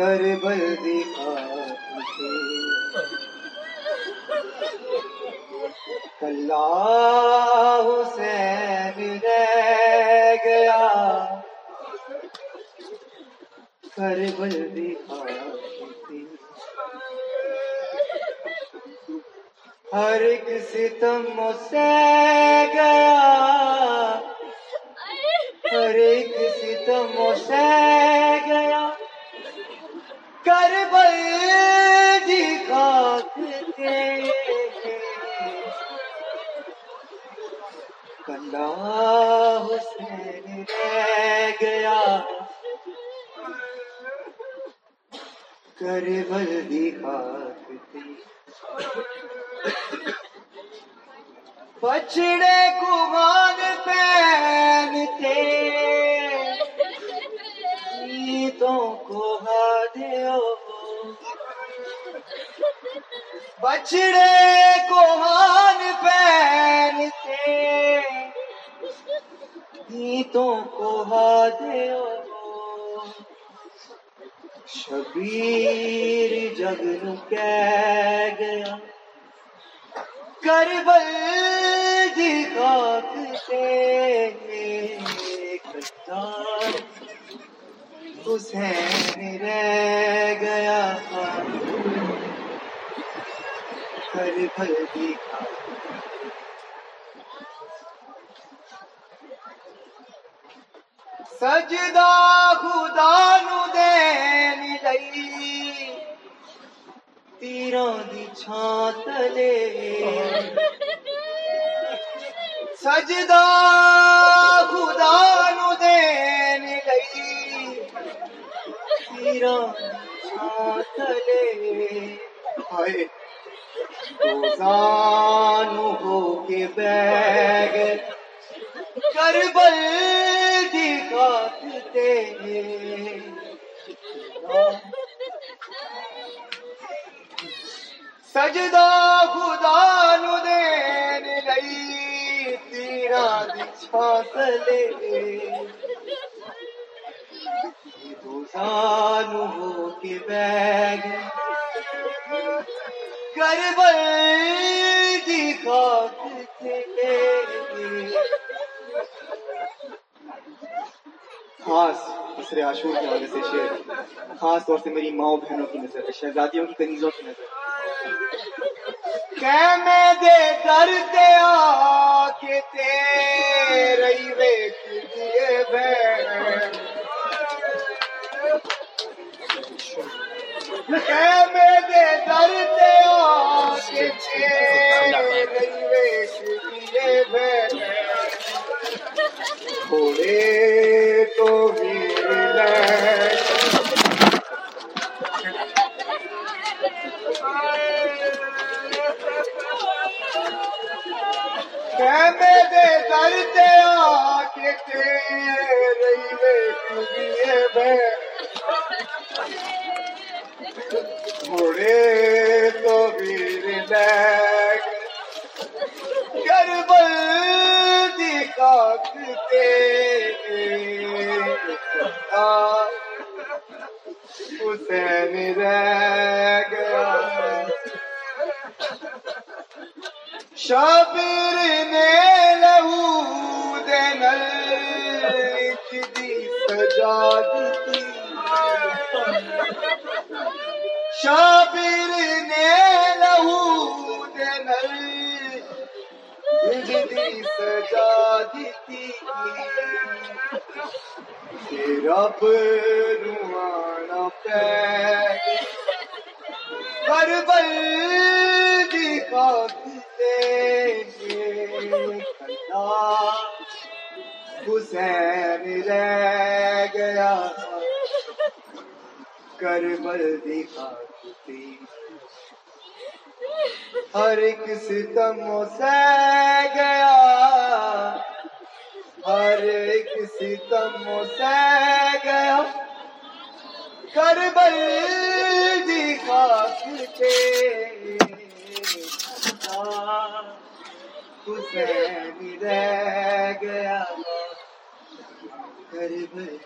کربل دکھا کلا حسین رہ گیا۔ کربل دکھا ہر ایک ستم سے گیا۔ ہر ایک ستم سے گیا۔ کربل دکھا جی کے کلا حسین رہ گیا۔ کر کربل دکھا جی بچڑے کمان پہنتے بچڑے کوہان پہنتے۔ عیدوں کو ہادیو شبیر جگ نو کہہ گیا۔ کربل دکھا حسین رہ گیا کربل دکھا سجدہ خدا نو دین لئی۔ تیروں دی چھان تلے سجدہ خدا نو دین لئی۔ تیروں دی چھان تلے ہائے۔ دوزانو ہو کے بیگ کربل دکھاتے ہیں۔ سجدہ خدا نو دین لئی تیرا دی چھاتلے دوزانو ہو کے بیگ کربل دکھاتے خاص دوسرے عاشور کے حوالے سے شعر۔ خاص طور سے میری ماؤں بہنوں کی نظر ہے، شہزادیوں کی کنیزوں کی نظر۔ کہ میں دے در آ کے تیرے ویکھ دیے بہن۔ کہ میں دے در تے آ کے تیرے ویکھ حسین رہ گیا۔ شابر نے لہو دینل دی سجا دیتی۔ شابر نے دی سجا دیتی کربل دکھاتے حسین رہ گیا کربل دکھاتے ہر ایک ستم سے گیا۔ ہر ایک ستم سے گیا۔ کربل دکھاتے حسین رہ گیا۔ کربل